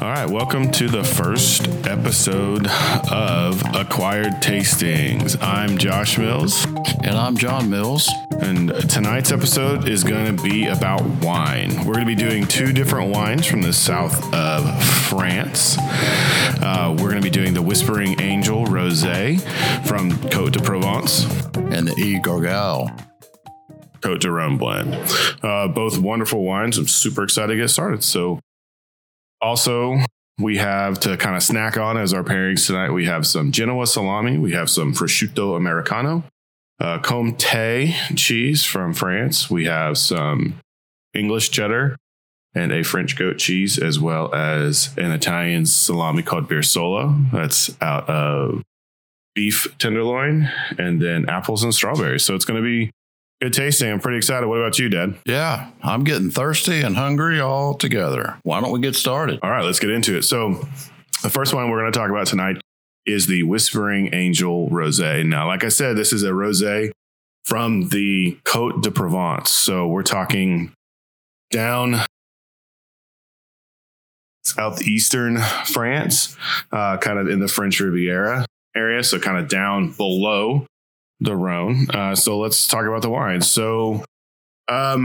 All right, welcome to the first episode of Acquired Tastings. I'm Josh Mills, And I'm John Mills. and tonight's episode is going to be about wine. We're going to be doing two different wines from the south of France. Uh, we're going to be doing the Whispering Angel Rosé from Côte de Provence. and the E. Guigal. Cote de Rhone blend. Uh, both wonderful wines. I'm super excited to get started. So, also, we have to kind of snack on as our pairings tonight. We have some Genoa salami, we have some prosciutto americano, uh, Comté cheese from France, we have some English cheddar, and a French goat cheese, as well as an Italian salami called Bresaola. That's out of beef tenderloin, and then apples and strawberries. So it's going to be good tasting. I'm pretty excited. What about you, Dad? Yeah, I'm getting thirsty and hungry all together. Why don't we get started? All right, let's get into it. So, the first one we're going to talk about tonight is the Whispering Angel Rosé. Now, like I said, this is a rosé from the Côte de Provence. So, we're talking down southeastern France, uh, kind of in the French Riviera area. So, kind of down below the Rhone. Uh, so, let's talk about the wine. So, um,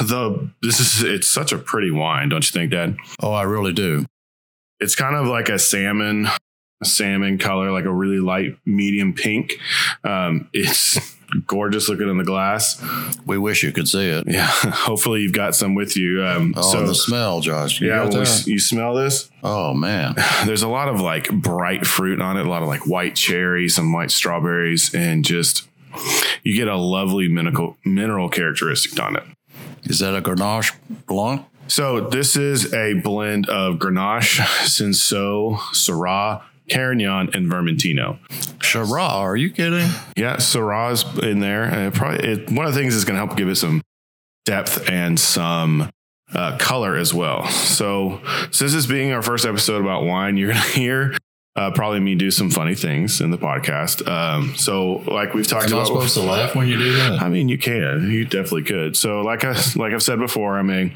the this is it's such a pretty wine, don't you think, Dad? Oh, I really do. it's kind of like a salmon a salmon color like a really light medium pink um, it's gorgeous looking in the glass We wish you could see it. yeah hopefully you've got some with you um, Oh, so the smell, Josh. You yeah we, you smell this oh, man. there's a lot of like bright fruit on it a lot of like white cherries some white strawberries and just you get a lovely mineral mineral characteristic on it Is that a Grenache Blanc? So this is a blend of Grenache, Cinsault, Syrah, Carignan, and Vermentino. Shiraz, are you kidding? Yeah, Syrah's in there. And it probably it, one of the things is going to help give it some depth and some uh, color as well. So since this being our first episode about wine, you're going to hear uh, probably me do some funny things in the podcast. Um, so like we've talked Am I about. supposed to laugh when you do that? I mean, you can. You definitely could. So, like I like I've said before, I'm a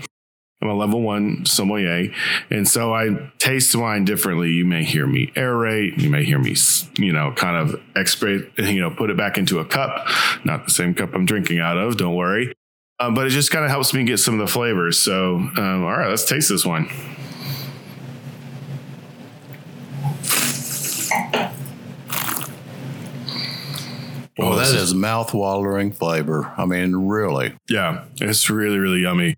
I'm a level one sommelier, and so I taste wine differently. You may hear me aerate. You may hear me, you know, kind of expert, you know, put it back into a cup, not the same cup I'm drinking out of. Don't worry. Um, but it just kind of helps me get some of the flavors. So, um, all right, let's taste this one. Well, Oh, that is mouth-watering flavor. I mean, really. Yeah, it's really really yummy.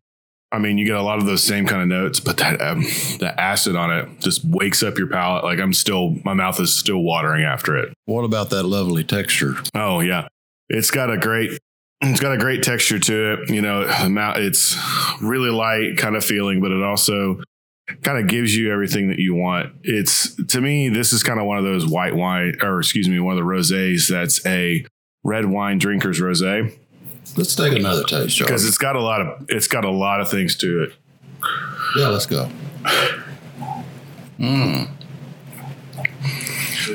I mean, you get a lot of those same kind of notes, but that um, the acid on it just wakes up your palate. Like I'm still, my mouth is still watering after it. What about that lovely texture? Oh yeah, it's got a great, it's got a great texture to it. You know, it's really light kind of feeling, but it also kind of gives you everything that you want. It's to me, this is kind of one of those white wine, or excuse me, one of the rosés that's a red wine drinker's rosé Let's take another taste, Josh. because it's got a lot of, it's got a lot of things to it. Yeah, let's go. Mmm.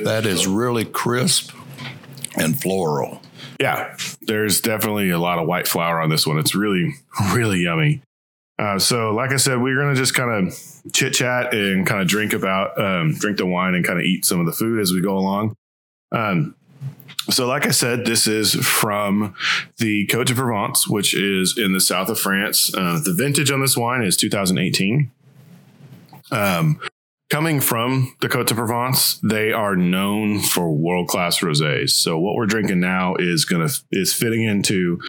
That is really crisp and floral. Yeah, there's definitely a lot of white flower on this one. It's really, really yummy. Uh, so, like I said, we're gonna just kind of chit chat and kind of drink about, um, drink the wine and kind of eat some of the food as we go along. Um, so, like I said, this is from the Côte de Provence, which is in the south of France. Uh, the vintage on this wine is 2018. Um, coming from the Côte de Provence, they are known for world class rosés. So what we're drinking now is gonna is fitting into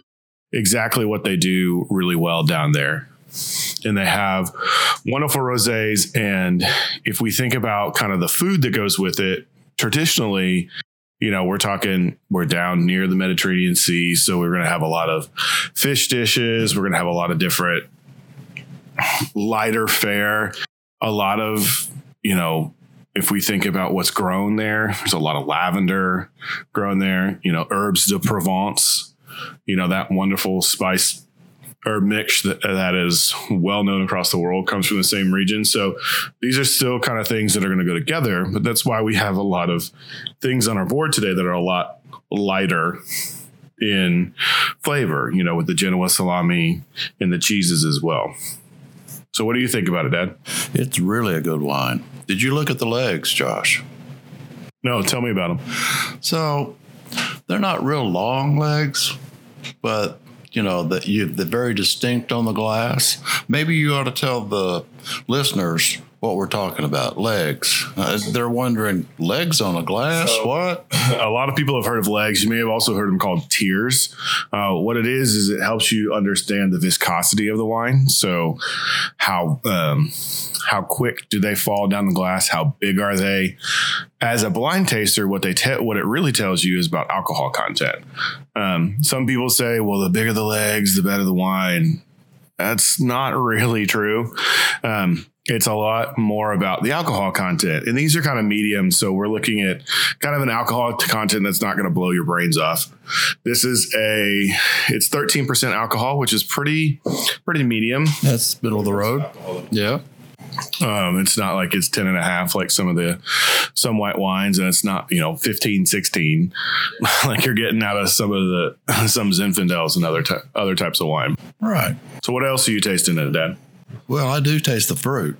exactly what they do really well down there. And they have wonderful rosés. And if we think about kind of the food that goes with it, traditionally, you know, we're talking, we're down near the Mediterranean Sea. So we're going to have a lot of fish dishes. We're going to have a lot of different lighter fare, a lot of, you know, if we think about what's grown there, there's a lot of lavender grown there, you know, herbs de Provence, you know, that wonderful spice herb mix that, that is well known across the world comes from the same region. So these are still kind of things that are going to go together, but that's why we have a lot of things on our board today that are a lot lighter in flavor, you know, with the Genoa salami and the cheeses as well. So, what do you think about it, Dad? It's really a good wine. Did you look at the legs, Josh? No, tell me about them. So they're not real long legs, but you know that you they're very distinct on the glass. Maybe you ought to tell the listeners what we're talking about. Legs. Uh, they're wondering legs on a glass. So- what? A lot of people have heard of legs. You may have also heard them called tears. Uh, what it is is it helps you understand the viscosity of the wine. So, how um, how quick do they fall down the glass? How big are they? As a blind taster, what they te- what it really tells you is about alcohol content. Um, some people say, well, the bigger the legs, the better the wine. That's not really true. Um, it's a lot more about the alcohol content. And these are kind of medium. So we're looking at kind of an alcohol content that's not going to blow your brains off. This is a, it's 13% alcohol, which is pretty, pretty medium. That's middle of the road. Yeah. Um, it's not like it's 10 and a half, like some of the, some white wines. And it's not, you know, 15, 16, like you're getting out of some of the, some Zinfandels and other, ty- other types of wine. Right. So what else are you tasting in it, Dad? Well, I do taste the fruit,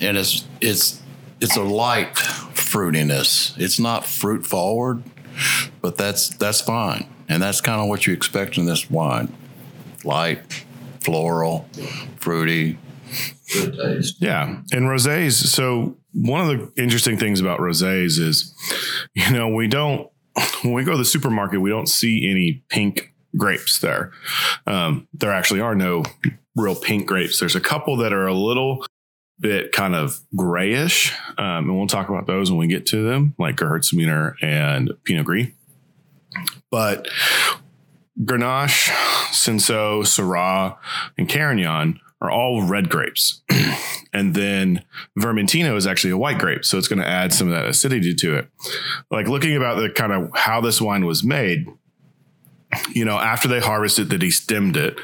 and it's it's it's a light fruitiness. It's not fruit forward, but that's that's fine, and that's kind of what you expect in this wine: light, floral, fruity. Good taste. Yeah. And rosés. So one of the interesting things about rosés is, you know, we don't, when we go to the supermarket, we don't see any pink grapes there. Um, there actually are no real pink grapes. There's a couple that are a little bit kind of grayish. Um, and we'll talk about those when we get to them, like Gewürztraminer and Pinot Gris. But Grenache, Cinsault, Syrah, and Carignan are all red grapes. and then Vermentino is actually a white grape. So it's going to add some of that acidity to it. Like looking about the kind of how this wine was made, you know, after they harvested it, they destemmed it.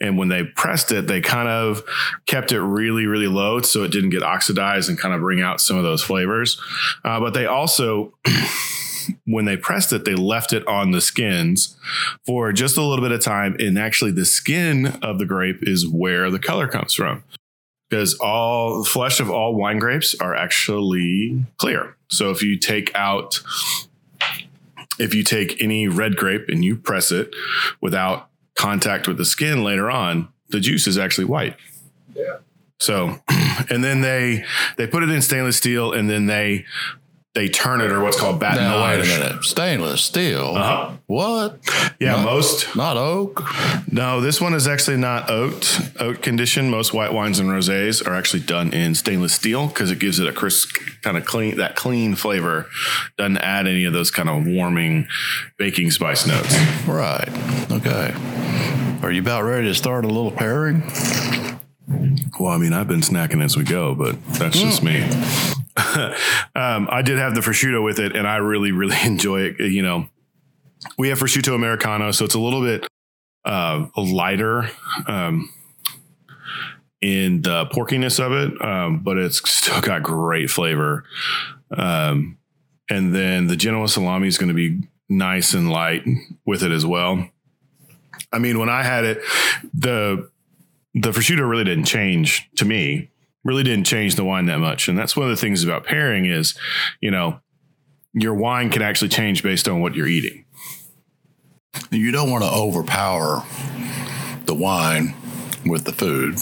And when they pressed it, they kind of kept it really, really low so it didn't get oxidized and kind of bring out some of those flavors. Uh, but they also, when they pressed it, they left it on the skins for just a little bit of time. And actually, the skin of the grape is where the color comes from. Because all the flesh of all wine grapes are actually clear. So if you take out if you take any red grape and you press it without contact with the skin later on, the juice is actually white. Yeah. So, and then they they put it in stainless steel, and then they they turn it or what's called Now wait a minute. Stainless steel. Uh-huh. What? Yeah, Not- most Not oak. no, this one is actually not oaked oak condition. Most white wines and rosés are actually done in stainless steel because it gives it a crisp kind of clean that clean flavor. Doesn't add any of those kind of warming baking spice notes. Right. Okay. Are you about ready to start a little pairing? Well, I mean, I've been snacking as we go, but that's just me. um, I did have the prosciutto with it, and I really, really enjoy it. You know, we have prosciutto americano, so it's a little bit uh, lighter um, in the porkiness of it, um, but it's still got great flavor. Um, and then the Genoa salami is going to be nice and light with it as well. I mean, when I had it, the the prosciutto really didn't change to me really didn't change the wine that much and that's one of the things about pairing is you know your wine can actually change based on what you're eating You don't want to overpower the wine with the food.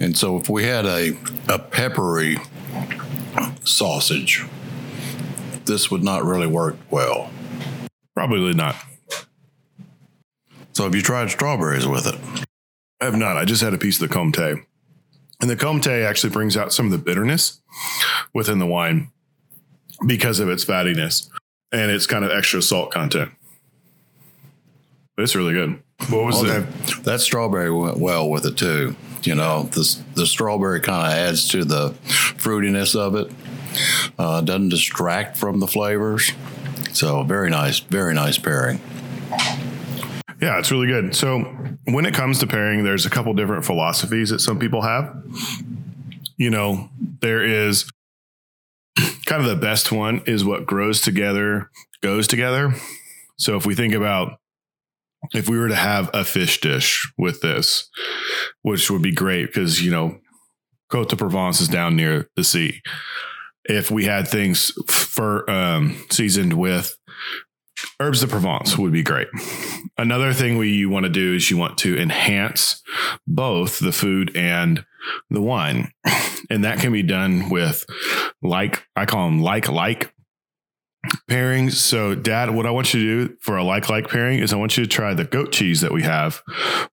And so if we had a, a peppery sausage, this would not really work well. probably not So have you tried strawberries with it? i have not i just had a piece of the comte and the comte actually brings out some of the bitterness within the wine because of its fattiness and its kind of extra salt content but it's really good what was Well, the that, that strawberry went well with it too. You know, the, the strawberry kind of adds to the fruitiness of it. Uh, doesn't distract from the flavors. So very nice, very nice pairing. Yeah, it's really good. So when it comes to pairing, there's a couple different philosophies that some people have. You know, there is kind of the best one is what grows together goes together. So if we think about if we were to have a fish dish with this, which would be great because, you know, Cote de Provence is down near the sea. If we had things for um, seasoned with herbs de Provence would be great. Another thing we you want to do is you want to enhance both the food and the wine. And that can be done with like I call them like like pairings. So, Dad, what I want you to do for a like like pairing is I want you to try the goat cheese that we have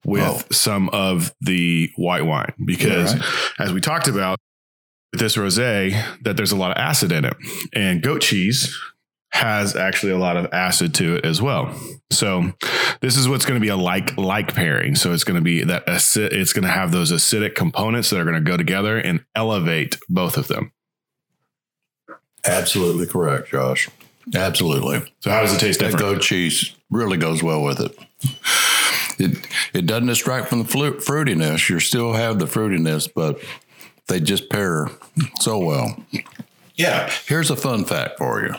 with oh. some of the white wine because, right. as we talked about this rosé, that there's a lot of acid in it, and goat cheese has actually a lot of acid to it as well. So this is what's going to be a like like pairing. So it's going to be that acid, it's going to have those acidic components that are going to go together and elevate both of them. Absolutely correct, Josh. Absolutely. So how does it taste different? goat cheese really goes well with it. It it doesn't distract from the fruitiness. You still have the fruitiness, but they just pair so well. Yeah. Here's a fun fact for you.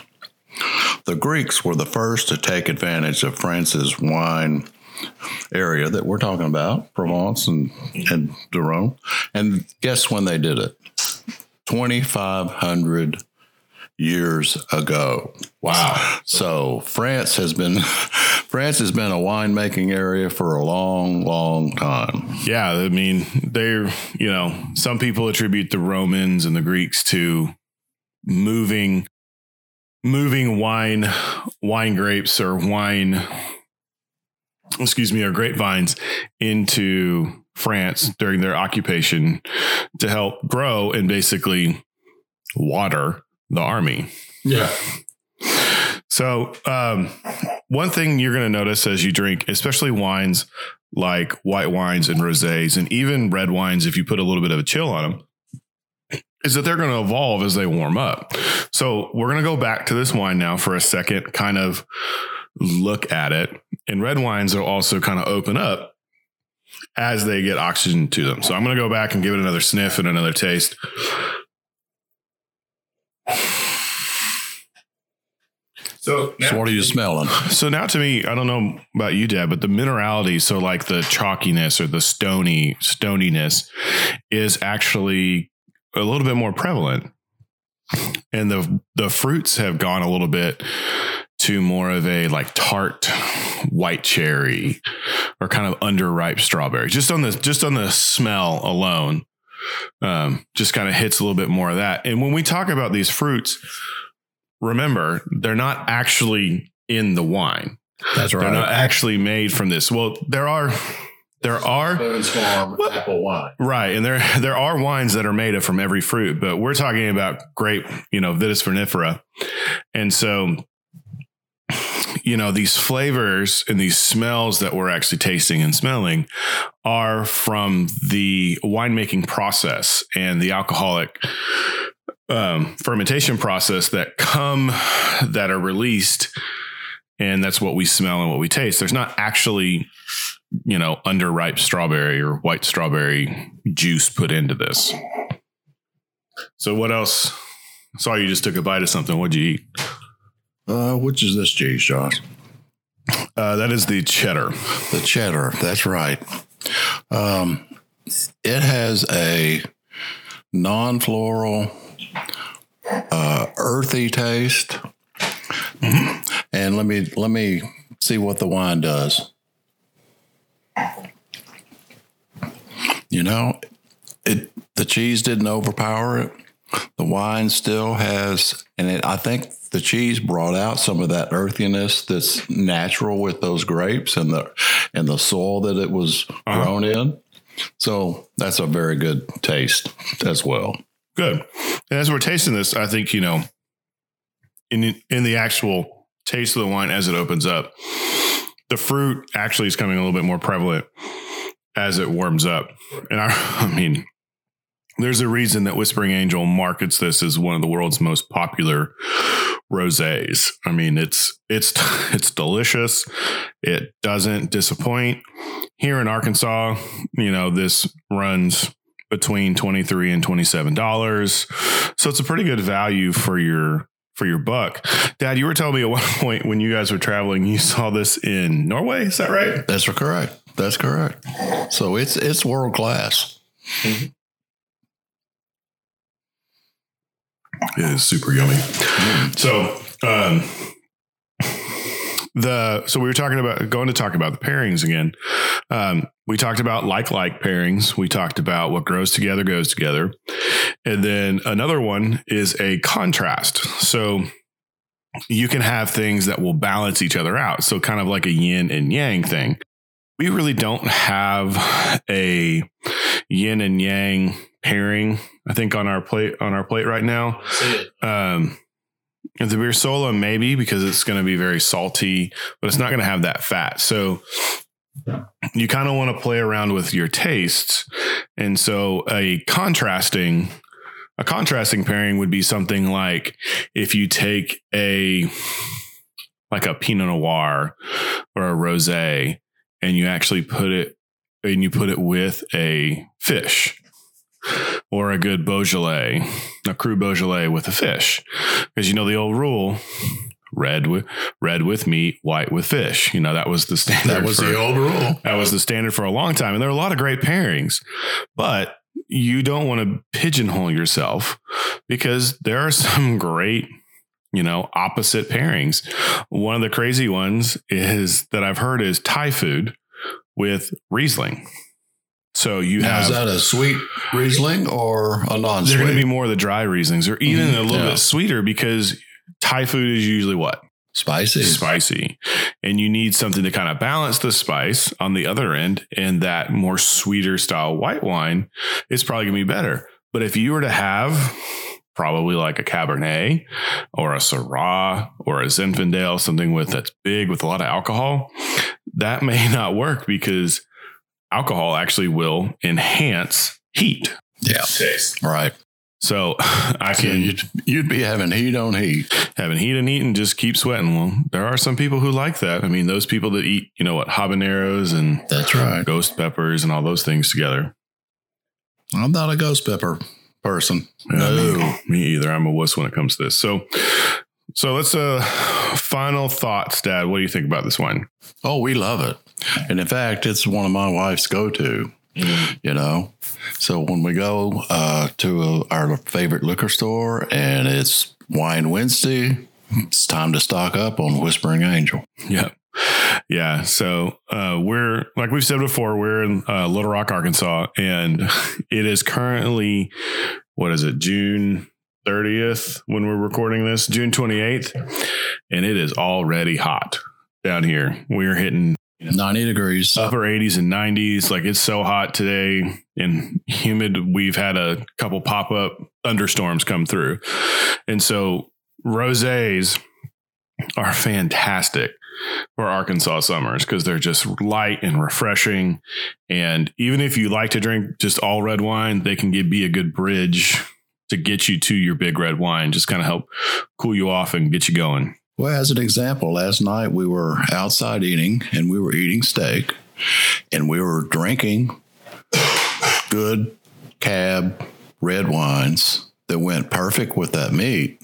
The Greeks were the first to take advantage of France's wine area that we're talking about, Provence and, and Rhone. And guess when they did it? 2,500 years ago. Wow. So France has been France has been a winemaking area for a long, long time. Yeah, I mean, they're, you know, some people attribute the Romans and the Greeks to moving moving wine wine grapes or wine excuse me or grapevines into France during their occupation to help grow and basically water the army. Yeah. So, um, one thing you're going to notice as you drink, especially wines like white wines and rosés, and even red wines, if you put a little bit of a chill on them, is that they're going to evolve as they warm up. So, we're going to go back to this wine now for a second, kind of look at it. And red wines will also kind of open up as they get oxygen to them. So, I'm going to go back and give it another sniff and another taste. So, now, so what are you smelling? So now to me, I don't know about you, Dad, but the minerality, so like the chalkiness or the stony stoniness, is actually a little bit more prevalent, and the the fruits have gone a little bit to more of a like tart white cherry or kind of underripe strawberry. Just on the just on the smell alone, um, just kind of hits a little bit more of that. And when we talk about these fruits remember, they're not actually in the wine. That's right. They're not actually made from this. Well, there are there are well, apple wine. Right. And there there are wines that are made of from every fruit, but we're talking about grape, you know, vitis vinifera. And so you know, these flavors and these smells that we're actually tasting and smelling are from the winemaking process and the alcoholic um, fermentation process that come that are released and that's what we smell and what we taste there's not actually you know underripe strawberry or white strawberry juice put into this. So what else? Saw you just took a bite of something. What'd you eat? Uh which is this cheese josh uh, that is the cheddar. The cheddar. That's right. Um it has a non-floral uh, earthy taste. Mm-hmm. And let me let me see what the wine does. You know, it the cheese didn't overpower it. The wine still has, and it, I think the cheese brought out some of that earthiness that's natural with those grapes and the and the soil that it was uh-huh. grown in. So that's a very good taste as well. Good. And as we're tasting this, I think, you know, in in the actual taste of the wine as it opens up, the fruit actually is coming a little bit more prevalent as it warms up. And I, I mean, there's a reason that Whispering Angel markets this as one of the world's most popular rosés. I mean, it's it's it's delicious. It doesn't disappoint. Here in Arkansas, you know, this runs between 23 and 27 dollars so it's a pretty good value for your for your buck. Dad, you were telling me at one point when you guys were traveling, you saw this in Norway. Is that right? That's correct. That's correct. So it's it's world class. It is super yummy. So, um, the so we were talking about going to talk about the pairings again. Um, we talked about like like pairings. We talked about what grows together goes together, and then another one is a contrast. So you can have things that will balance each other out. So kind of like a yin and yang thing. We really don't have a yin and yang pairing. I think on our plate on our plate right now. Um, the bresaola, maybe because it's going to be very salty, but it's not going to have that fat. So you kind of want to play around with your tastes, and so a contrasting a contrasting pairing would be something like if you take a like a pinot noir or a rosé and you actually put it and you put it with a fish or a good Beaujolais, a cru Beaujolais with a fish. Because you know the old rule, red with red with meat, white with fish. You know, that was the standard. That was for- the old rule. that was the standard for a long time. And there are a lot of great pairings, but you don't want to pigeonhole yourself because there are some great, you know, opposite pairings. One of the crazy ones is that I've heard is Thai food with Riesling. So you Now, have is that a sweet Riesling or a non? they're going to be more of the dry Rieslings or even Mhm. a little Yeah. bit sweeter because Thai food is usually what? spicy. spicy. And you need something to kind of balance the spice on the other end. And that more sweeter style white wine is probably going to be better. But if you were to have probably like a Cabernet or a Syrah or a Zinfandel, something with that's big with a lot of alcohol, that may not work because alcohol actually will enhance heat Yeah. taste. Right. So I So can you'd, you'd be having heat on heat. having heat and eat and just keep sweating. Well, there are some people who like that. I mean, those people that eat, you know what, habaneros and That's right. ghost peppers and all those things together. I'm not a ghost pepper person. Yeah, No. me, me either. I'm a wuss when it comes to this. So, so let's uh final thoughts, Dad. What do you think about this wine? Oh, we love it. And in fact, it's one of my wife's go to, you know. So when we go uh, to a, our favorite liquor store and it's Wine Wednesday, it's time to stock up on Whispering Angel. Yeah. Yeah. So uh, we're, like we've said before, we're in uh, Little Rock, Arkansas, and it is currently, what is it, June 30th when we're recording this, June 28th, and it is already hot down here. We're hitting 90 degrees. upper 80s and 90s. Like it's so hot today and humid. We've had a couple pop up thunderstorms come through. And so rosés are fantastic for Arkansas summers because they're just light and refreshing. And even if you like to drink just all red wine, they can give, be a good bridge to get you to your big red wine, just kind of help cool you off and get you going. Well, as an example, last night we were outside eating and we were eating steak and we were drinking good cab red wines that went perfect with that meat.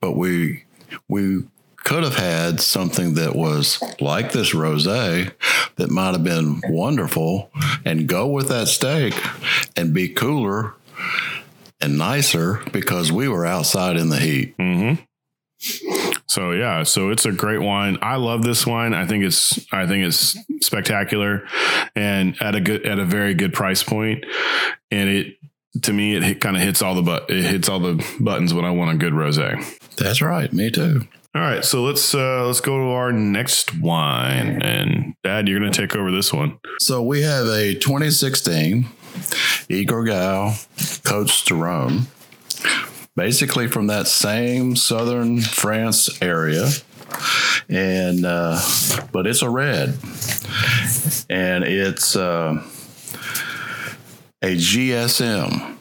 But we we could have had something that was like this rosé that might have been wonderful and go with that steak and be cooler and nicer because we were outside in the heat. Mm-hmm. So yeah, so it's a great wine. I love this wine. I think it's I think it's spectacular, and at a good at a very good price point. And it to me it kind of hits all the but it hits all the buttons when I want a good rosé. That's right, me too. All right, so let's uh let's go to our next wine. And Dad, you're gonna take over this one. So we have a 2016 Igor Gal Côtes du Rhône, basically from that same southern France area, and uh, but it's a red, and it's uh, a GSM.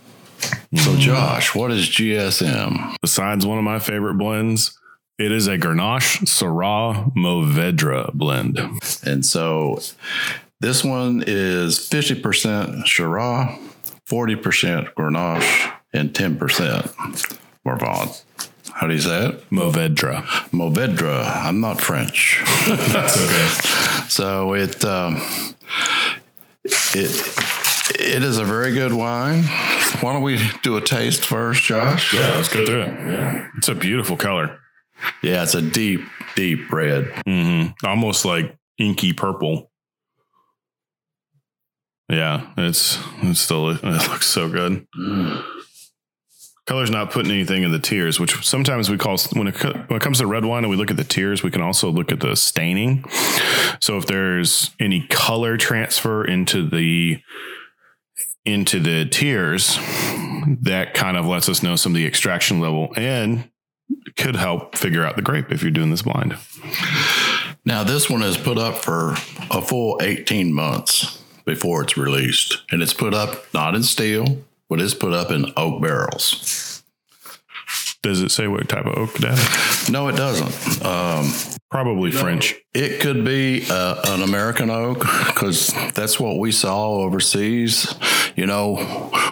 So Josh, what is GSM? Besides one of my favorite blends, it is a Grenache Syrah Mourvedre blend. And so this one is 50% Shiraz, 40% Grenache, and 10% Morvan. How do you say it? Movedra. Movedra. I'm not French. That's okay. So it um, it it is a very good wine. Why don't we do a taste first, Josh? Yeah, let's go through it. Yeah. It's a beautiful color. Yeah, it's a deep, deep red. Mm-hmm. Almost like inky purple. Yeah, it's it's still it looks so good. Color's not putting anything in the tears, which sometimes we call when it when it comes to red wine and we look at the tears, we can also look at the staining. So if there's any color transfer into the into the tears, that kind of lets us know some of the extraction level and could help figure out the grape if you're doing this blind. Now, this one is put up for a full 18 months before it's released. And it's put up not in steel, but it's put up in oak barrels. Does it say what type of oak that is? No, it doesn't. Um, Probably French. it could be uh, an American oak because that's what we saw overseas. You know,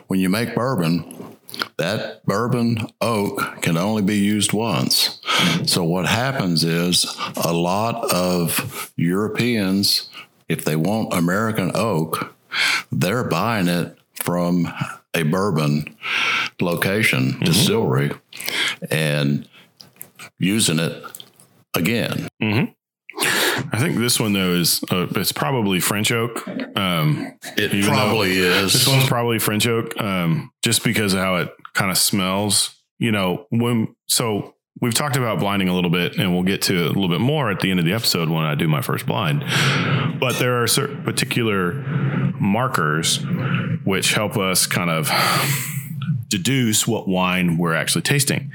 when you make bourbon, that bourbon oak can only be used once. So what happens is a lot of Europeans, if they want American oak, they're buying it from a bourbon location, distillery, and using it again. I think this one though is uh, it's probably French oak. Um, It probably this one's probably French oak, um, just because of how it kind of smells. You know, when so we've talked about blinding a little bit, and we'll get to a little bit more at the end of the episode when I do my first blind. But there are certain particular markers which help us kind of deduce what wine we're actually tasting.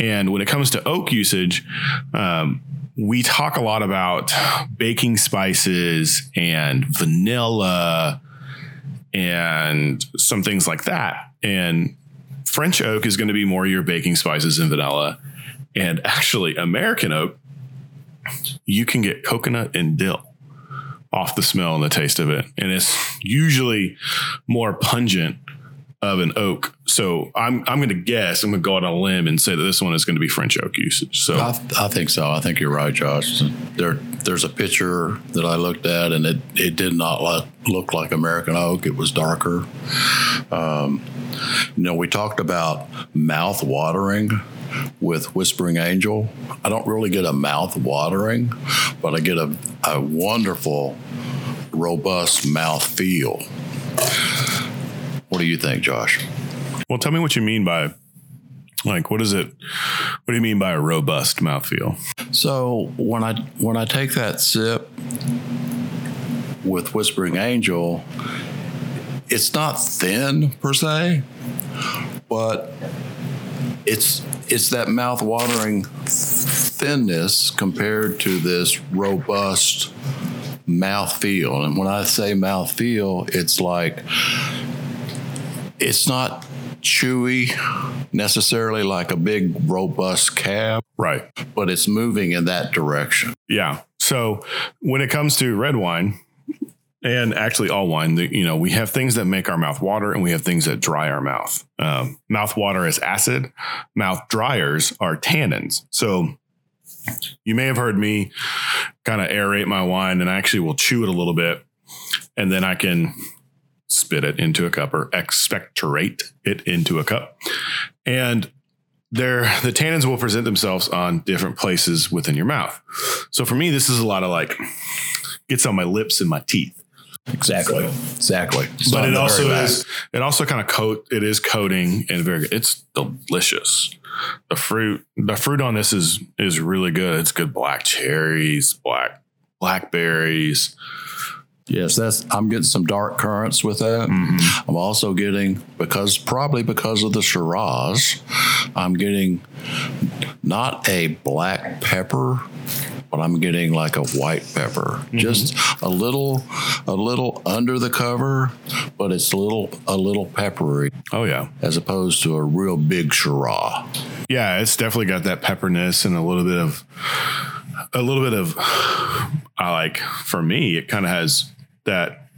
And when it comes to oak usage, um, we talk a lot about baking spices and vanilla and some things like that. And French oak is going to be more your baking spices and vanilla. And actually, American oak, you can get coconut and dill off the smell and the taste of it. And it's usually more pungent of an oak. So I'm I'm going to guess, I'm going to go out on a limb and say that this one is going to be French oak usage. So I, I think so. I think you're right, Josh. There, there's a picture that I looked at, and it, it did not look, look like American oak. It was darker. Um, you know, we talked about mouth watering with Whispering Angel. I don't really get a mouth watering, but I get a, a wonderful, robust mouth feel. What do you think, Josh? Well, tell me what you mean by like what is it? What do you mean by a robust mouthfeel? So when I when I take that sip with Whispering Angel, it's not thin per se, but it's it's that mouth watering thinness compared to this robust mouth feel. And when I say mouth feel, it's like it's not chewy necessarily like a big robust cab Right. but it's moving in that direction. Yeah. So when it comes to red wine, and actually all wine, the, you know, we have things that make our mouth water, and we have things that dry our mouth. Um, mouth water is acid. Mouth dryers are tannins. So you may have heard me kind of aerate my wine, and I actually will chew it a little bit, and then I can spit it into a cup or expectorate it into a cup, and there the tannins will present themselves on different places within your mouth. So for me, this is a lot of like gets on my lips and my teeth. Exactly. Exactly. but it also is it also kind of coat it is coating and very good. It's delicious. The fruit the fruit on this is is really good. It's good black cherries, black blackberries. Yes, that's I'm getting some dark currants with that. Mm-hmm. I'm also getting because probably because of the Shiraz, I'm getting not a black pepper, but I'm getting like a white pepper. Mm-hmm. Just a little a little under the cover, but it's a little a little peppery Oh yeah. as opposed to a real big Shiraz. Yeah, it's definitely got that pepperness and a little bit of a little bit of I like for me, it kind of has that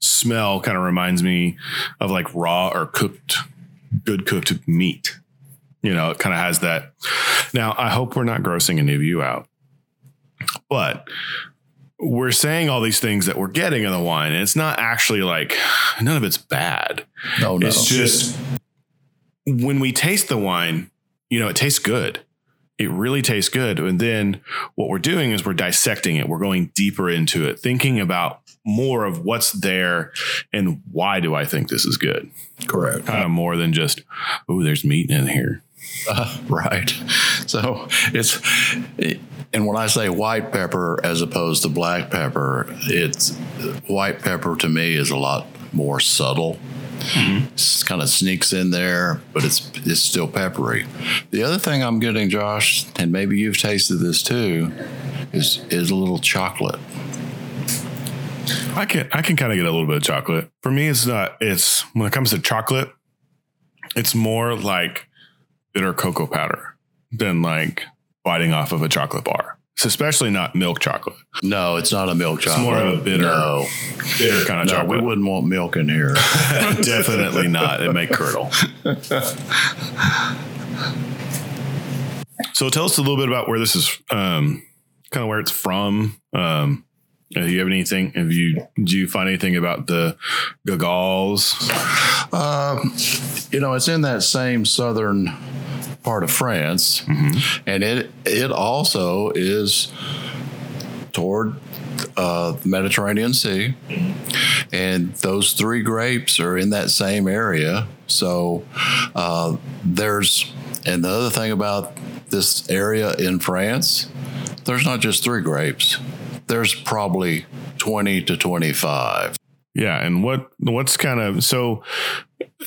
smell kind of reminds me of like raw or cooked good cooked meat. You know, it kind of has that. Now, I hope we're not grossing any of you out, but we're saying all these things that we're getting in the wine, and it's not actually like none of it's bad. No, no. It's just when we taste the wine, you know, it tastes good. It really tastes good. And then what we're doing is we're dissecting it. We're going deeper into it, thinking about more of what's there and why do I think this is good? correct. Kind of more than just, oh, there's meat in here. Uh, right. So it's, and when I say white pepper as opposed to black pepper, it's white pepper to me is a lot more subtle. Mm-hmm. It kind of sneaks in there, but it's it's still peppery. The other thing I'm getting, Josh, and maybe you've tasted this too, is is a little chocolate. I can I can kind of get a little bit of chocolate. For me, it's not. It's when it comes to chocolate, it's more like bitter cocoa powder than like biting off of a chocolate bar. It's especially not milk chocolate. No, it's not a milk chocolate. It's more of a bitter- No, Bitter kind of no, we wouldn't want milk in here. Definitely not. It may curdle. so tell us a little bit about where this is, um, kind of where it's from. Um, uh, do you have anything? Have you do you find anything about the Guigals? Um, you know, it's in that same southern part of France, and it it also is toward uh, the Mediterranean Sea, and those three grapes are in that same area. So uh, there's, and the other thing about this area in France, there's not just three grapes. There's probably twenty to twenty-five. Yeah, and what what's kind of so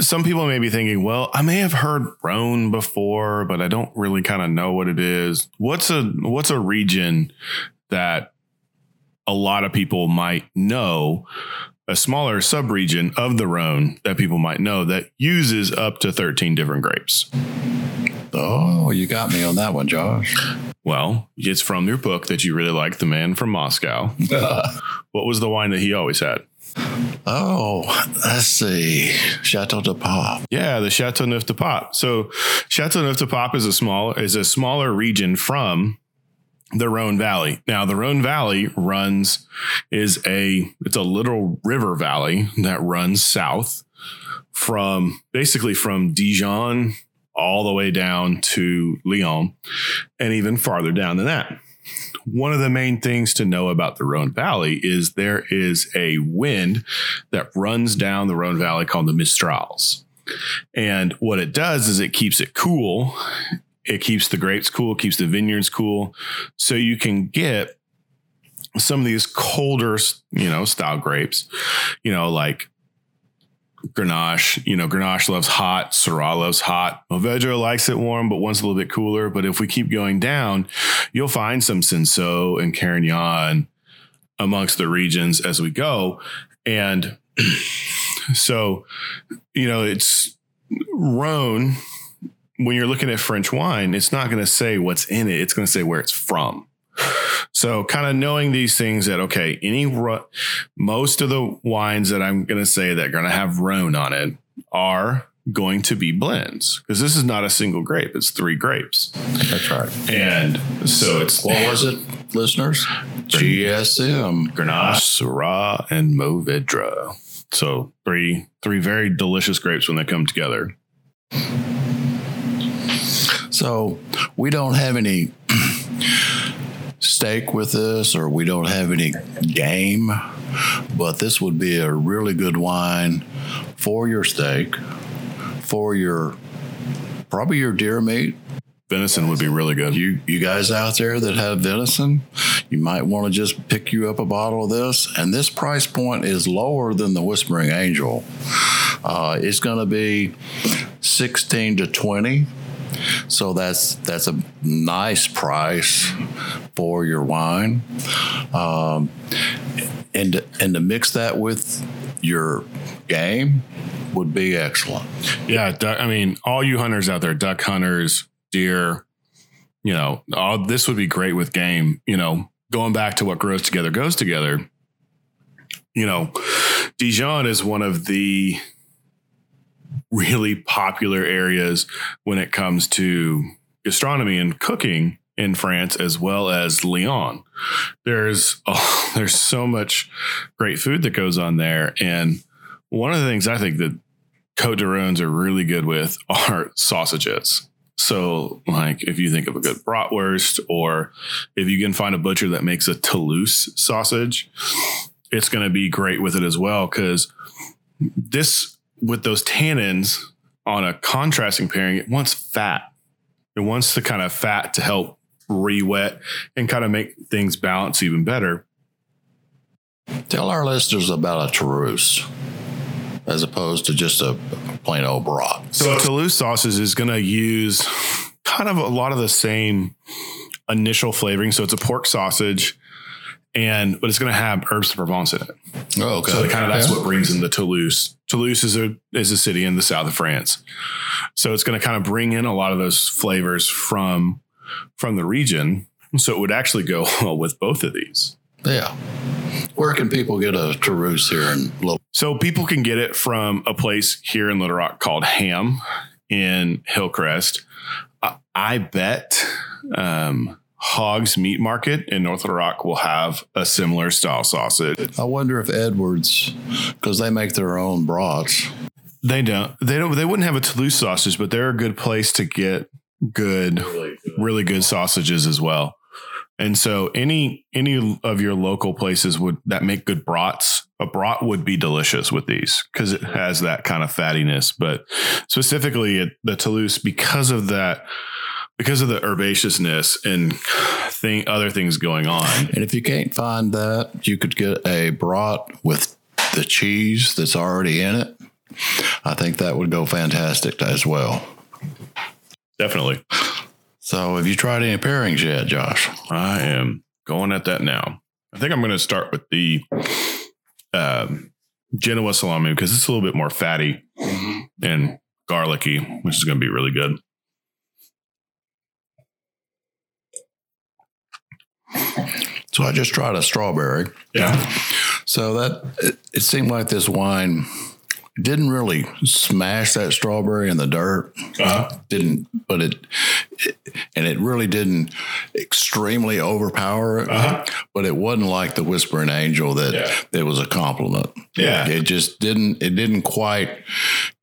some people may be thinking, well, I may have heard Rhone before, but I don't really kind of know what it is. What's a what's a region that a lot of people might know, a smaller subregion of the Rhone that people might know that uses up to 13 different grapes. Oh, you got me on that one, Josh. Well, it's from your book that you really like, The Man from Moscow. What was the wine that he always had? Oh, let's see. Chateau de Pop. Yeah, the Châteauneuf-du-Pape. So Châteauneuf-du-Pape is a small is a smaller region from the Rhone Valley. Now the Rhone Valley runs is a it's a little river valley that runs south from basically from Dijon all the way down to Lyon and even farther down than that. One of the main things to know about the Rhone Valley is there is a wind that runs down the Rhone Valley called the Mistrals. And what it does is it keeps it cool. It keeps the grapes cool, keeps the vineyards cool. So you can get some of these colder, you know, style grapes, you know, like Grenache, you know, Grenache loves hot, Syrah loves hot. Movedra likes it warm, but wants a little bit cooler. But if we keep going down, you'll find some Cinsault and Carignan amongst the regions as we go. And so, you know, it's Rhone. When you're looking at French wine, it's not going to say what's in it. It's going to say where it's from. So, kind of knowing these things that okay, any ru- most of the wines that I'm going to say that are going to have Rhone on it are going to be blends because this is not a single grape; it's three grapes, That's right. and so it's What was it, listeners? GSM. Grenache, Syrah, and Movedra. So three three very delicious grapes when they come together. So we don't have any steak with this, or we don't have any game, but this would be a really good wine for your steak, for your probably your deer meat. Venison would be really good. You you guys out there that have venison, you might want to just pick you up a bottle of this. And this price point is lower than the Whispering Angel. Uh, it's going to be sixteen to twenty. So that's that's a nice price for your wine, um, and and to mix that with your game would be excellent. Yeah, I mean, all you hunters out there, duck hunters, deer, you know, all this would be great with game. You know, going back to what grows together goes together. You know, Dijon is one of the really popular areas when it comes to gastronomy and cooking in France as well as Lyon. There's oh, there's so much great food that goes on there and one of the things I think that Cote de are really good with are sausages. So, like, if you think of a good bratwurst, or if you can find a butcher that makes a Toulouse sausage, it's going to be great with it as well. Because this, with those tannins on a contrasting pairing, it wants fat. It wants the kind of fat to help re-wet and kind of make things balance even better. Tell our listeners about a Toulouse as opposed to just a plain old brat. So Toulouse sausage is going to use kind of a lot of the same initial flavoring. So it's a pork sausage, and but it's going to have herbs de Provence in it. Oh, okay. So kind of that's yeah. what brings in the Toulouse. Toulouse is a is a city in the south of France, so it's going to kind of bring in a lot of those flavors from from the region. So it would actually go well with both of these. Yeah. Where can people get a Toulouse here in Little? So people can get it from a place here in Little Rock called Ham in Hillcrest. I, I bet um, Hogg's Meat Market in North Little Rock will have a similar style sausage. I wonder if Edwards, because they make their own brats. They don't. They don't. They wouldn't have a Toulouse sausage, but they're a good place to get good, really good, really good sausages as well. And so any any of your local places would that make good brats, a brat would be delicious with these because it has that kind of fattiness. But specifically at the Toulouse, because of that, because of the herbaceousness and thing other things going on. And if you can't find that, you could get a brat with the cheese that's already in it. I think that would go fantastic as well. Definitely. So, have you tried any pairings yet, Josh? I am going at that now. I think I'm going to start with the um, Genoa salami because it's a little bit more fatty mm-hmm. and garlicky, which is going to be really good. So I just tried a strawberry. Yeah. So that it, it seemed like this wine didn't really smash that strawberry in the dirt. Uh-huh. Didn't, but it, it, and it really didn't extremely overpower it. Uh-huh. But it wasn't like the Whispering Angel that yeah. it was a compliment. Yeah, it just didn't. It didn't quite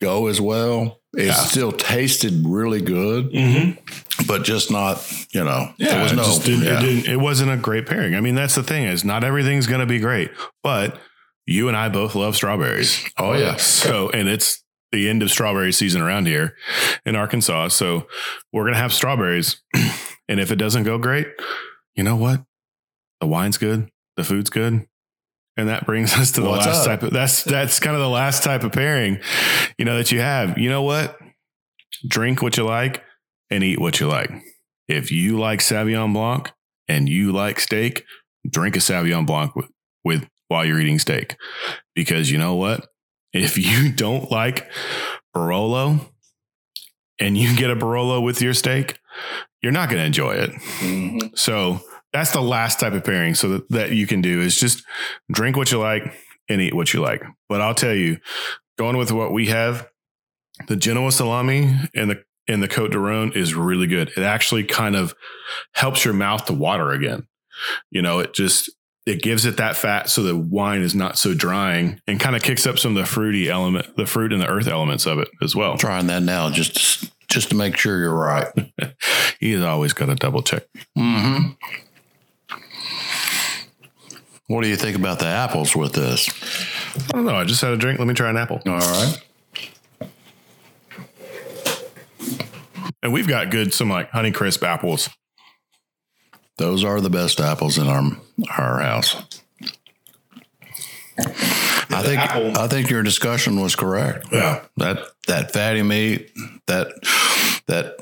go as well. It yeah. still tasted really good, mm-hmm. but just not. You know, yeah, it was no. It, didn't, yeah. it, it wasn't a great pairing. I mean, that's the thing is not everything's going to be great, but you and I both love strawberries. Oh yeah. So and it's the end of strawberry season around here in Arkansas. So we're gonna have strawberries. and if it doesn't go great, you know what? The wine's good, the food's good. And that brings us to the What's last up? type of that's that's kind of the last type of pairing, you know, that you have. You know what? Drink what you like and eat what you like. If you like Sauvignon Blanc and you like steak, drink a Sauvignon Blanc with, with while you're eating steak. Because you know what? If you don't like Barolo and you get a Barolo with your steak, you're not going to enjoy it. Mm-hmm. So that's the last type of pairing so that, that you can do is just drink what you like and eat what you like. But I'll tell you, going with what we have, the Genoa salami and the and the Côtes du Rhône is really good. It actually kind of helps your mouth to water again. You know, it just it gives it that fat so the wine is not so drying and kind of kicks up some of the fruity element, the fruit and the earth elements of it as well. trying that now just just to make sure you're right. He's always got to double check. Mm-hmm. What do you think about the apples with this? I don't know. I just had a drink. Let me try an apple. All right. And we've got good some like Honey Crisp apples those are the best apples in our our house. I think apple. I think your discussion was correct. Yeah. That that fatty meat, that that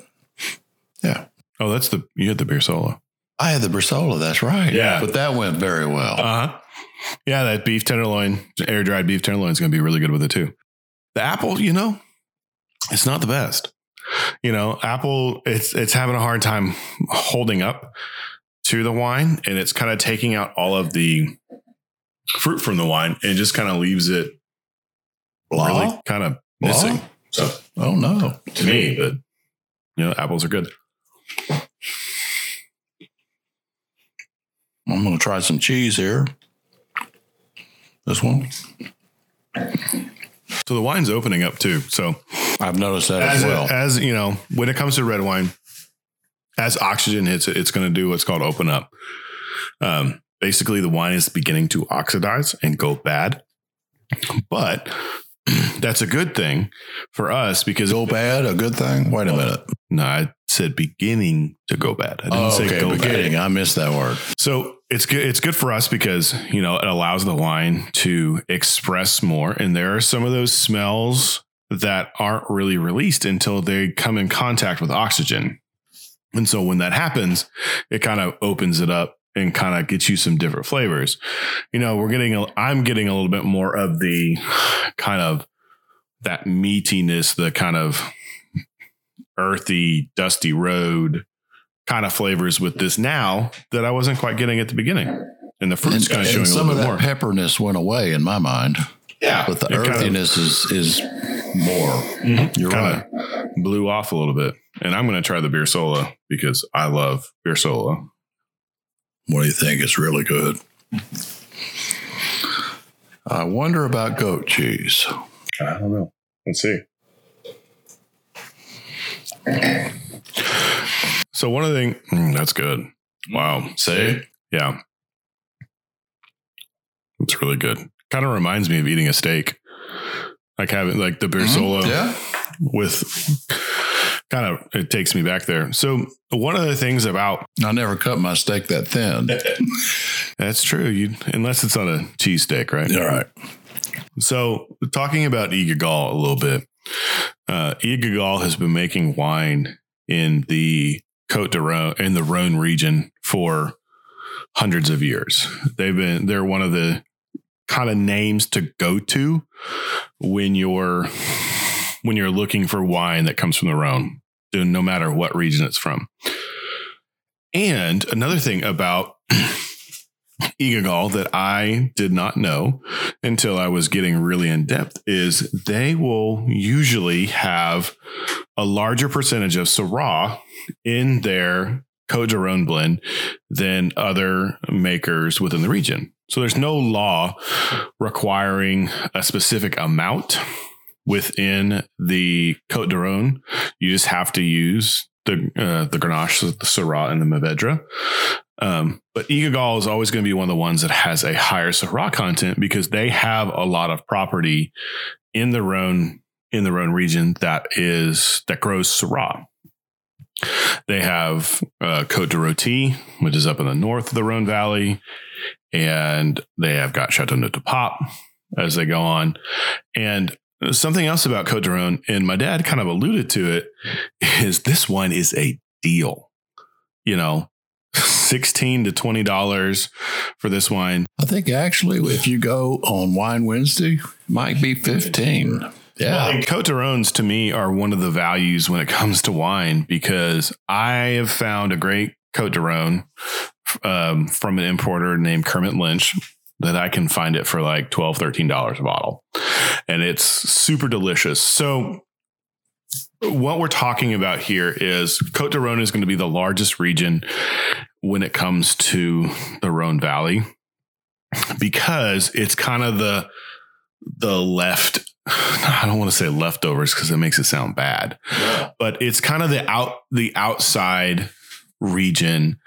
yeah. Oh, that's the you had the Bresaola. I had the Bresaola, that's right. Yeah. But that went very well. Uh-huh. Yeah, that beef tenderloin, air dried beef tenderloin is gonna be really good with it too. The apple, you know, it's not the best. You know, apple, it's it's having a hard time holding up to the wine and it's kind of taking out all of the fruit from the wine and just kind of leaves it Blah? really kind of missing. So Oh no. to me, but you know, apples are good. I'm gonna try some cheese here. This one. So the wine's opening up too. So I've noticed that as, as well. as you know, when it comes to red wine, as oxygen hits it, it's going to do what's called open up. Um, basically, the wine is beginning to oxidize and go bad, but that's a good thing for us because go bad, a good thing. Wait a minute. no, I said beginning to go bad. I didn't Oh, say okay, go beginning. bad. I missed that word. So it's good. It's good for us because you know it allows the wine to express more, and there are some of those smells that aren't really released until they come in contact with oxygen. And so when that happens, it kind of opens it up and kind of gets you some different flavors. You know, we're getting, a, I'm getting a little bit more of the kind of that meatiness, the kind of earthy, dusty road kind of flavors with this now that I wasn't quite getting at the beginning. And the fruit's kind of showing a some little of bit that more. pepperness went away in my mind, yeah. but the It kinda- earthiness is is more. Mm-hmm. You're kind right. of blew off a little bit. And I'm going to try the bresaola because I love bresaola. What do you think? It's really good. I wonder about goat cheese. I don't know. Let's see. So one of the things mm, that's good. Wow. Say Yeah. It's really good. Kind of reminds me of eating a steak. Like having like the bresaola Yeah. with kind of it takes me back there. So one of the things about I never cut my steak that thin. that's true. You unless it's on a cheesesteak, right? All right. So, talking about Igagal a little bit, uh, has been making wine in the Côtes du Rhône in the Rhone region for hundreds of years. They've been they're one of the kind of names to go to when you're when you're looking for wine that comes from the Rhone, no matter what region it's from. And another thing about Igagal that I did not know until I was getting really in depth is they will usually have a larger percentage of Syrah in their d'Aron blend than other makers within the region. So there's no law requiring a specific amount within the Côtes du Rhône. You just have to use the uh, the Grenache, the Syrah, and the Mourvedre. Um, but Igagal is always going to be one of the ones that has a higher Syrah content because they have a lot of property in the Rhone in the Rhone region that is that grows Syrah. They have uh, Côte-Rôtie, which is up in the north of the Rhone Valley, and they have got Chateau de Pop as they go on. And something else about Côtes du Rhône, and my dad kind of alluded to it, is this wine is a deal. You know, 16 to $20 for this wine. I think actually, if you go on Wine Wednesday, it might be 15. Yeah. And Côtes du Rhônes to me are one of the values when it comes to wine because I have found a great Côtes du Rhône um, from an importer named Kermit Lynch that I can find it for like $12, $13 a bottle. And it's super delicious. So, what we're talking about here is Côtes du Rhône is going to be the largest region when it comes to the Rhone Valley because it's kind of the the left I don't want to say leftovers because it makes it sound bad. Yeah. But it's kind of the out the outside region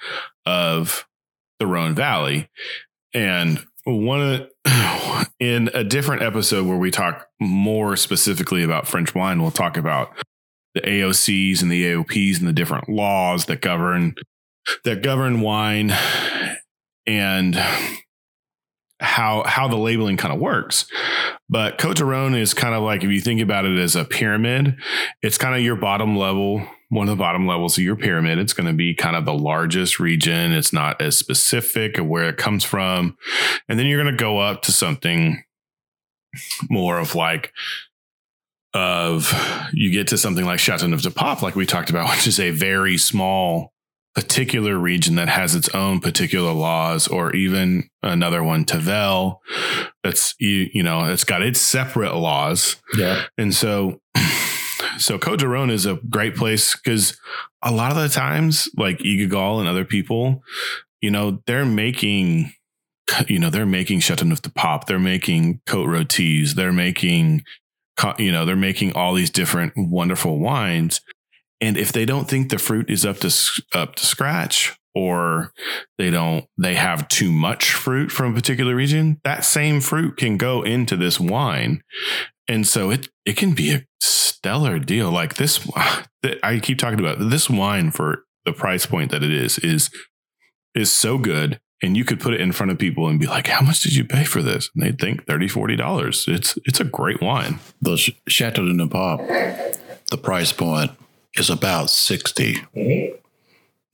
of the Rhone Valley. And one of in a different episode where we talk more specifically about French wine, we'll talk about the AOCs and the AOPs and the different laws that govern that govern wine. And how how the labeling kind of works. But Côtes du Rhône is kind of like if you think about it as a pyramid, it's kind of your bottom level, one of the bottom levels of your pyramid. It's going to be kind of the largest region. It's not as specific of where it comes from. And then you're going to go up to something more of like of you get to something like Châteauneuf-du-Pape, like we talked about, which is a very small particular region that has its own particular laws, or even another one, Tavel, that's you, you know, it's got its separate laws. Yeah. And so, so Cote de is a great place because a lot of the times, like Igagal and other people, you know, they're making, you know, they're making Châteauneuf-du-Pape they're making Côte-Rôties, they're making, you know, they're making all these different wonderful wines. And if they don't think the fruit is up to up to scratch, or they don't they have too much fruit from a particular region, that same fruit can go into this wine. And so it it can be a stellar deal. Like this i keep talking about this wine for the price point that it is is is so good. And you could put it in front of people and be like how much did you pay for this? And they'd think 30 40 dollars. It's it's a great wine. The Chateau de Pape, the price point is about 60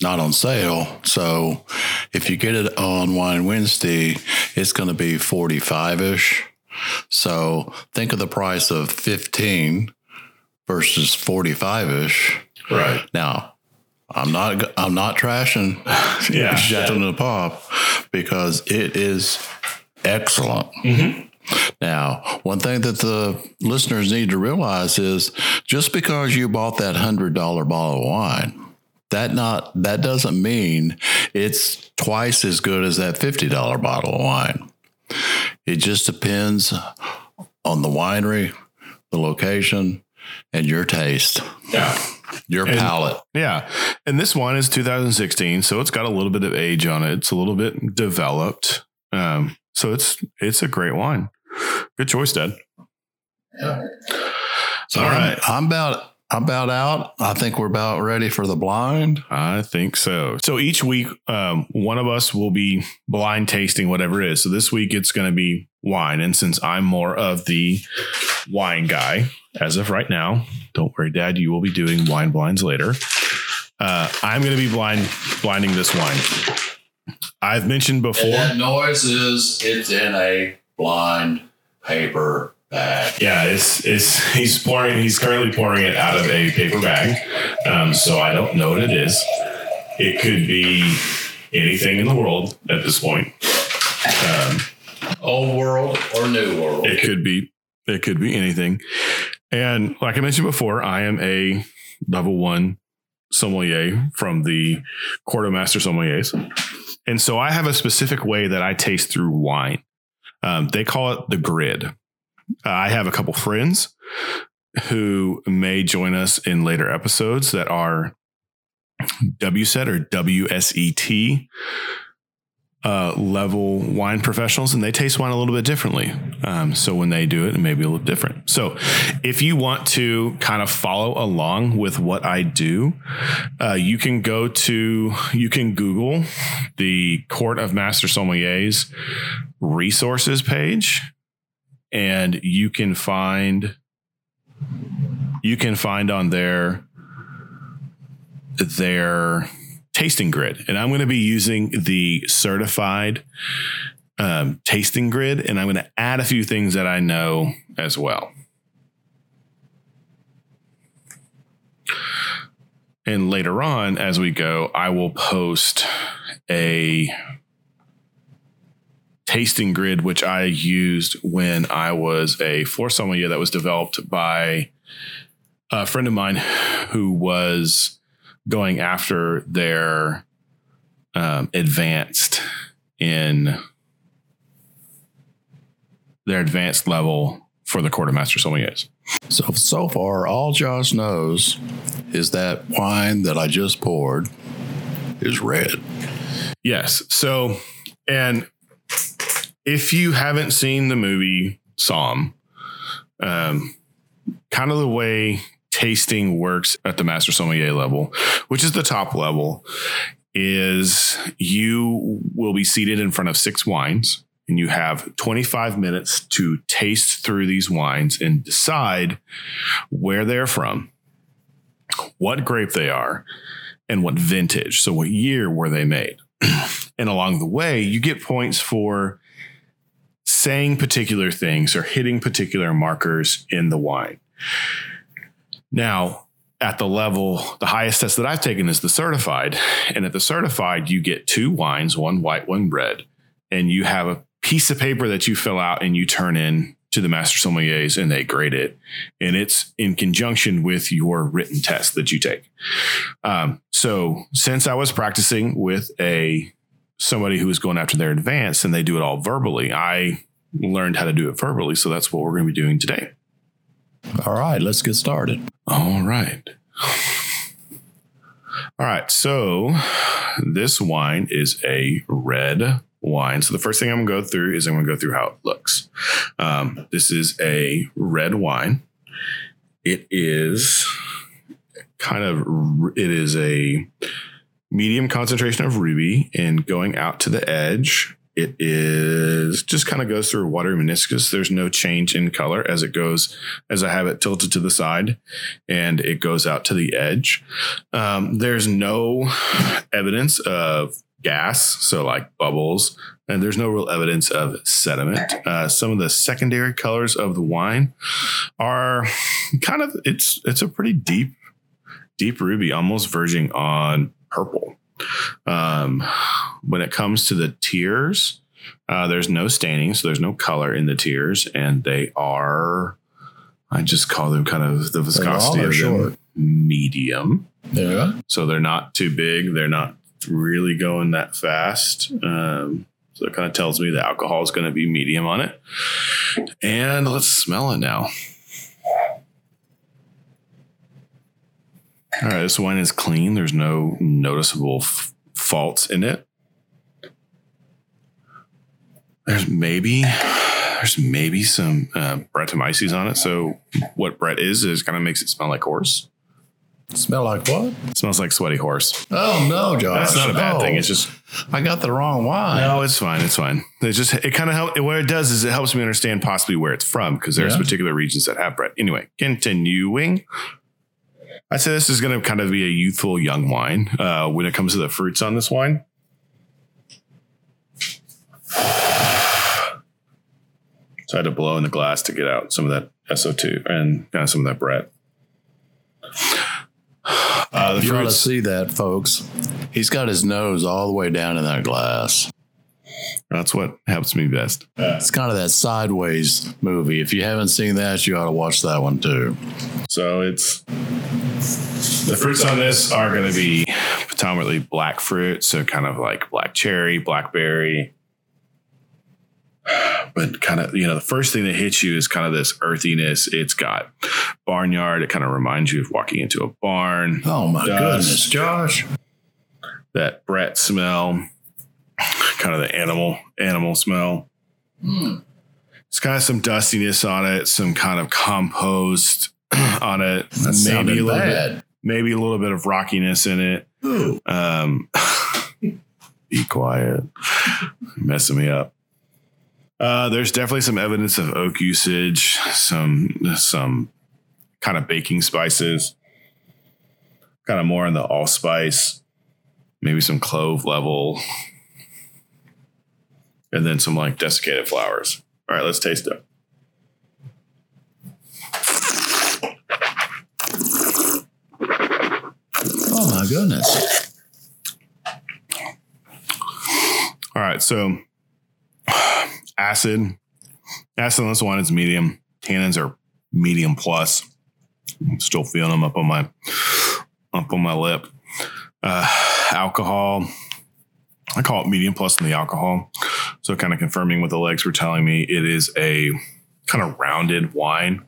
not on sale. So if you get it on Wine Wednesday, it's going to be 45 ish. So think of the price of 15 versus 45 ish. right Now, I'm not I'm not trashing Yeah. Chateau de Pape because it is excellent. Mm-hmm. Now, one thing that the listeners need to realize is just because you bought that hundred dollar bottle of wine, that not that doesn't mean it's twice as good as that fifty dollar bottle of wine. It just depends on the winery, the location, and your taste, yeah your And- palate. Yeah. And this wine is 2016, so it's got a little bit of age on it. It's a little bit developed. Um, so it's it's a great wine. Good choice, Dad. So All I'm- I'm about I'm about out. I think we're about ready for the blind. I think so. So each week, um, one of us will be blind tasting whatever it is. So this week it's going to be wine. And since I'm more of the wine guy as of right now, don't worry, Dad, you will be doing wine blinds later. Uh, I'm going to be blind blinding this wine. I've mentioned before. That noise is it's in a blind paper bag. Yeah, it's it's he's pouring. He's currently pouring it out of a paper bag. Um, so I don't know what it is. It could be anything in the world at this point. Um, Old world or new world? it could be it could be anything. And like I mentioned before, I am a level one sommelier from the Court of Master Sommeliers, and so I have a specific way that I taste through wine. Um, they call it the grid. I have a couple friends who may join us in later episodes that are WSET or WSET uh, level wine professionals, and they taste wine a little bit differently. Um, so when they do it, it may be a little different. So if you want to kind of follow along with what I do, uh, you can go to you can Google the Court of Master Sommeliers resources page, and you can find you can find on there their tasting grid. And I'm going to be using the certified um, tasting grid, and I'm going to add a few things that I know as well. And later on, as we go, I will post a tasting grid, which I used when I was a floor sommelier that was developed by a friend of mine who was going after their um, advanced in their advanced level for the Court of Master Sommeliers. So so far, all Josh knows is that wine that I just poured is red. Yes. So, and if you haven't seen the movie Somm, um, kind of the way tasting works at the master sommelier level, which is the top level, is you will be seated in front of six wines and you have 25 minutes to taste through these wines and decide where they're from, what grape they are, and what vintage. So, what year were they made? and along the way, you get points for saying particular things or hitting particular markers in the wine. Now, at the level, the highest test that I've taken is the certified. And at the certified, you get two wines, one white, one red. And you have a piece of paper that you fill out and you turn in to the master sommeliers and they grade it. And it's in conjunction with your written test that you take. Um, so since I was practicing with a somebody who is going after their advance and they do it all verbally, I learned how to do it verbally. So that's what we're going to be doing today. All right, let's get started. All right. All right. So this wine is a red wine. So the first thing I'm going to go through is I'm going to go through how it looks. Um, this is a red wine. It is kind of, it is a medium concentration of ruby and going out to the edge. It is just kind of goes through a watery meniscus. There's no change in color as it goes, as I have it tilted to the side and it goes out to the edge. Um, there's no evidence of gas, so like bubbles, and there's no real evidence of sediment. Uh, some of the secondary colors of the wine are kind of it's it's a pretty deep, deep ruby, almost verging on purple. Um, when it comes to the tears, uh, there's no staining, so there's no color in the tears, and they are. I just call them kind of the viscosity of them medium. Yeah. So they're not too big. They're not really going that fast. Um, so it kind of tells me the alcohol is going to be medium on it. And let's smell it now. All right, this wine is clean. There's no noticeable f- faults in it. There's maybe there's maybe some uh, Brettanomyces on it. So what Brett is is kind of makes it smell like horse. Smell like what? It smells like sweaty horse. Oh no, Josh. That's not a bad Oh, thing. It's just I got the wrong wine. no, it's fine. It's fine. It just it kind of help. What it does is it helps me understand possibly where it's from because there's Yeah. particular regions that have Brett. Anyway, continuing. I say this is going to kind of be a youthful young wine uh, when it comes to the fruits on this wine. So I had to blow in the glass to get out some of that SO2 and kind of some of that Brett. Uh, the You ought to see that, folks. He's got his nose all the way down in that glass. That's what helps me best. It's kind of that sideways movie. If you haven't seen that, you ought to watch that one too. So it's the fruits on this are going to be predominantly black fruit, so kind of like black cherry, blackberry. But kind of, you know, the first thing that hits you is kind of this earthiness. It's got barnyard. It kind of reminds you of walking into a barn. Oh my Dust. goodness, Josh. That Brett smell, kind of the animal animal smell. It's kind of some dustiness on it, some kind of compost on it. That maybe a little bit, maybe a little bit of rockiness in it. Ooh. Um, be quiet, messing me up. Uh, there's definitely some evidence of oak usage, some some kind of baking spices, kind of more in the allspice, maybe some clove level, and then some like desiccated flowers. All right, let's taste it. Oh my goodness. All right, so acid, acid on this one is medium. Tannins are medium plus. I'm still feeling them up on my up on my lip. Uh, alcohol, I call it medium plus in the alcohol. So kind of confirming what the legs were telling me, it is a kind of rounded wine,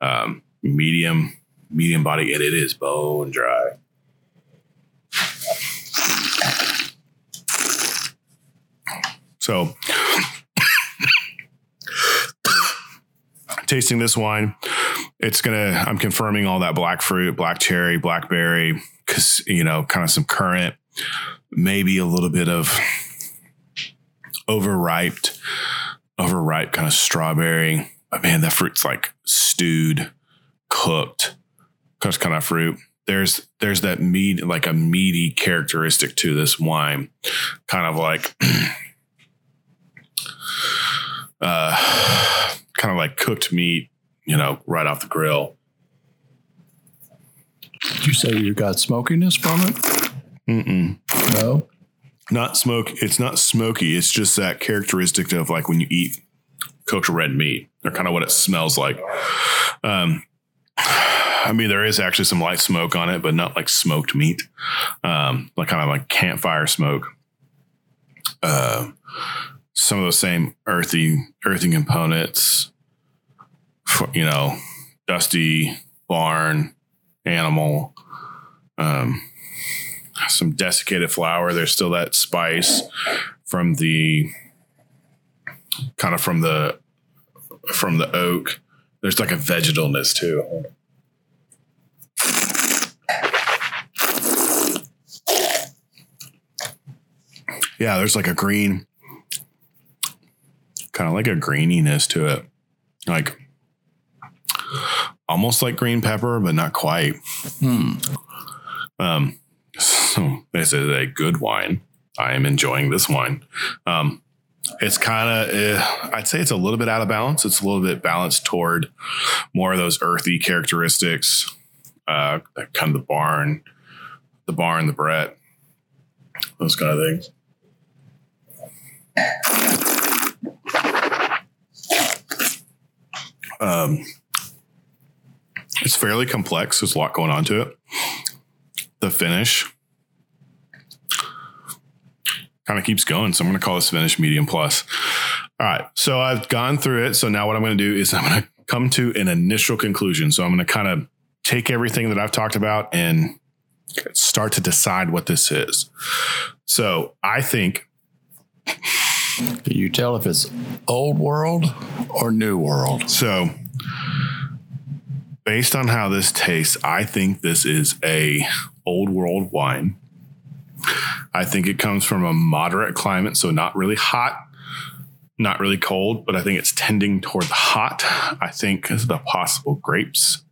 um, medium medium body, and it is bone dry. So, tasting this wine, it's gonna. I'm confirming all that black fruit, black cherry, blackberry, because you know, kind of some currant, maybe a little bit of overripe, overripe kind of strawberry. But man, that fruit's like stewed, cooked, kind of fruit. There's there's that meat, like a meaty characteristic to this wine, kind of like uh, kind of like cooked meat, you know, right off the grill. You say you got smokiness from it? Mm-mm. No. Not smoke. It's not smoky. It's just that characteristic of like when you eat cooked red meat, or kind of what it smells like. Um, I mean, there is actually some light smoke on it, but not like smoked meat. Um, like kind of like campfire smoke. Uh, some of those same earthy, earthy components. For, you know, dusty barn animal. Um, some desiccated flour. There's still that spice from the kind of from the from the oak. There's like a vegetalness too. Yeah, there's like a green, kind of like a greeniness to it, like almost like green pepper, but not quite. Hmm. Um, so this is a good wine. I am enjoying this wine. Um, it's kind of, uh, I'd say it's a little bit out of balance. It's a little bit balanced toward more of those earthy characteristics, uh, kind of the barn, the barn, the Brett, those kind of things. Um, it's fairly complex. There's a lot going on to it. The finish kind of keeps going. So I'm going to call this finish medium plus. All right. So I've gone through it. So now what I'm going to do is I'm going to come to an initial conclusion. So I'm going to kind of take everything that I've talked about and start to decide what this is. So I think. Can you tell if it's old world or new world? So based on how this tastes, I think this is a old world wine. I think it comes from a moderate climate, so not really hot, not really cold, but I think it's tending toward the hot. I think the possible grapes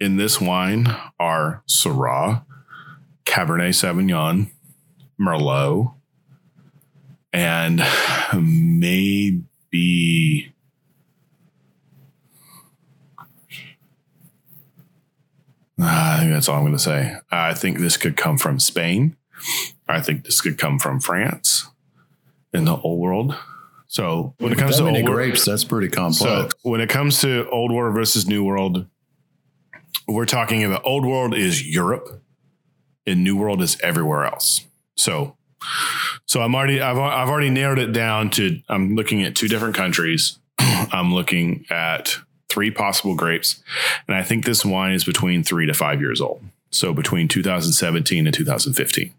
in this wine are Syrah, Cabernet Sauvignon, Merlot, and maybe ah, I think that's all I'm going to say. I think this could come from Spain. I think this could come from France in the old world. So when it comes to old grapes, that's pretty complex. so when it comes to old world versus new world, we're talking about old world is Europe, and new world is everywhere else. So, so I'm already I've I've already narrowed it down to I'm looking at two different countries. I'm looking at three possible grapes, and I think this wine is between three to five years old. So between 2017 and 2015.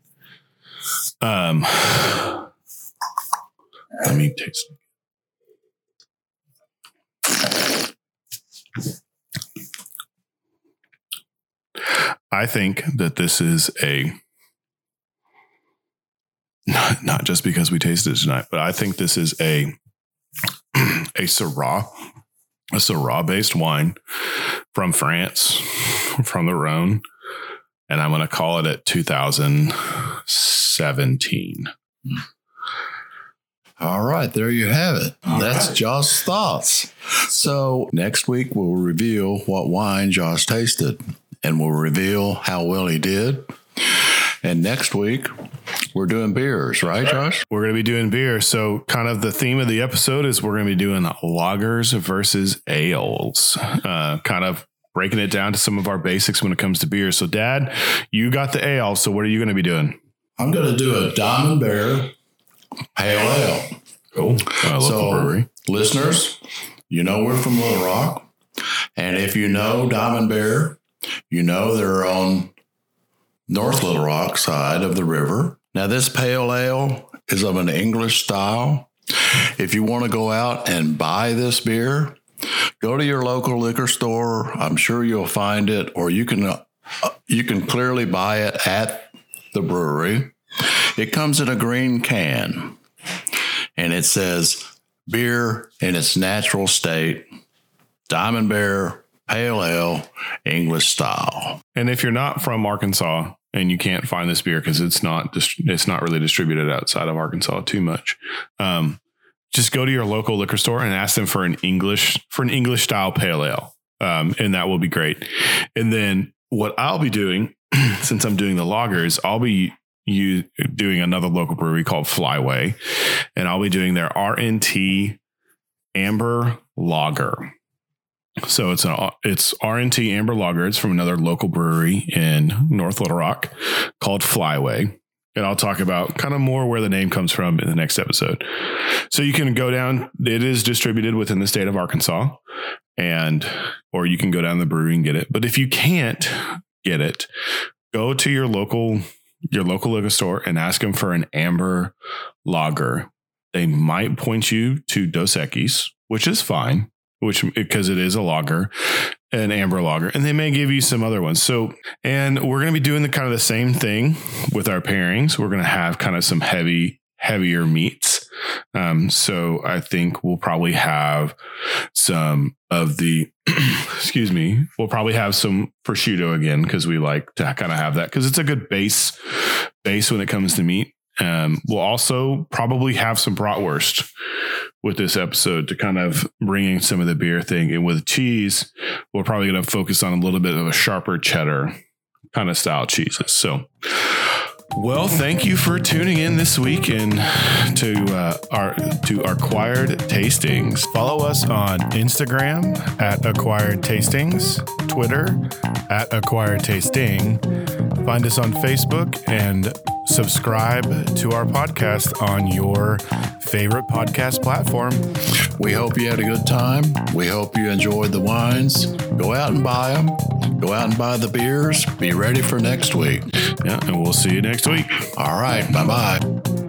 Um, let me taste. I think that this is a not, not just because we tasted it tonight, but I think this is a a Syrah, a Syrah based wine from France, from the Rhone, and I'm going to call it at 2017. All right, there you have it. That's Josh's thoughts. So next week we'll reveal what wine Josh tasted, and we'll reveal how well he did. And next week we're doing beers, right, Josh? We're going to be doing beer. So, kind of the theme of the episode is we're going to be doing lagers versus ales, uh, kind of breaking it down to some of our basics when it comes to beer. So, Dad, you got the ale. So, what are you going to be doing? I'm going to do a Diamond Bear Pale Ale. Cool. Uh, local So, brewery. listeners, you know we're from Little Rock. And if you know Diamond Bear, you know they're on North Little Rock side of the river. Now, this pale ale is of an English style. If you want to go out and buy this beer, go to your local liquor store. I'm sure you'll find it, or you can uh, you can clearly buy it at the brewery. It comes in a green can, and it says beer in its natural state, Diamond Bear Pale Ale, English style. And if you're not from Arkansas and you can't find this beer because it's not it's not really distributed outside of Arkansas too much, um, just go to your local liquor store and ask them for an English for an English style pale ale, um, and that will be great. And then what I'll be doing, since I'm doing the loggers, I'll be you doing another local brewery called Flyway, and I'll be doing their RNT Amber Lager. So it's an it's RNT Amber Lager. It's from another local brewery in North Little Rock called Flyway. And I'll talk about kind of more where the name comes from in the next episode. So you can go down, it is distributed within the state of Arkansas, and or you can go down the brewery and get it. But if you can't get it, go to your local your local liquor store and ask them for an amber lager. They might point you to Dos Equis, which is fine, which because it is a lager, an amber lager, and they may give you some other ones. So, and we're going to be doing the kind of the same thing with our pairings. We're going to have kind of some heavy, heavier meats. Um, so I think we'll probably have some of the, excuse me, we'll probably have some prosciutto again because we like to kind of have that because it's a good base base when it comes to meat. Um, we'll also probably have some bratwurst with this episode to kind of bringing some of the beer thing. And with cheese, we're probably going to focus on a little bit of a sharper cheddar kind of style cheeses. So, well, thank you for tuning in this week and to uh, our to our acquired tastings. Follow us on Instagram at acquired tastings, Twitter at acquired tasting. Find us on Facebook and subscribe to our podcast on your favorite podcast platform. We hope you had a good time. We hope you enjoyed the wines. Go out and buy them. Go out and buy the beers. Be ready for next week. Yeah, and we'll see you next week. All right. Bye bye.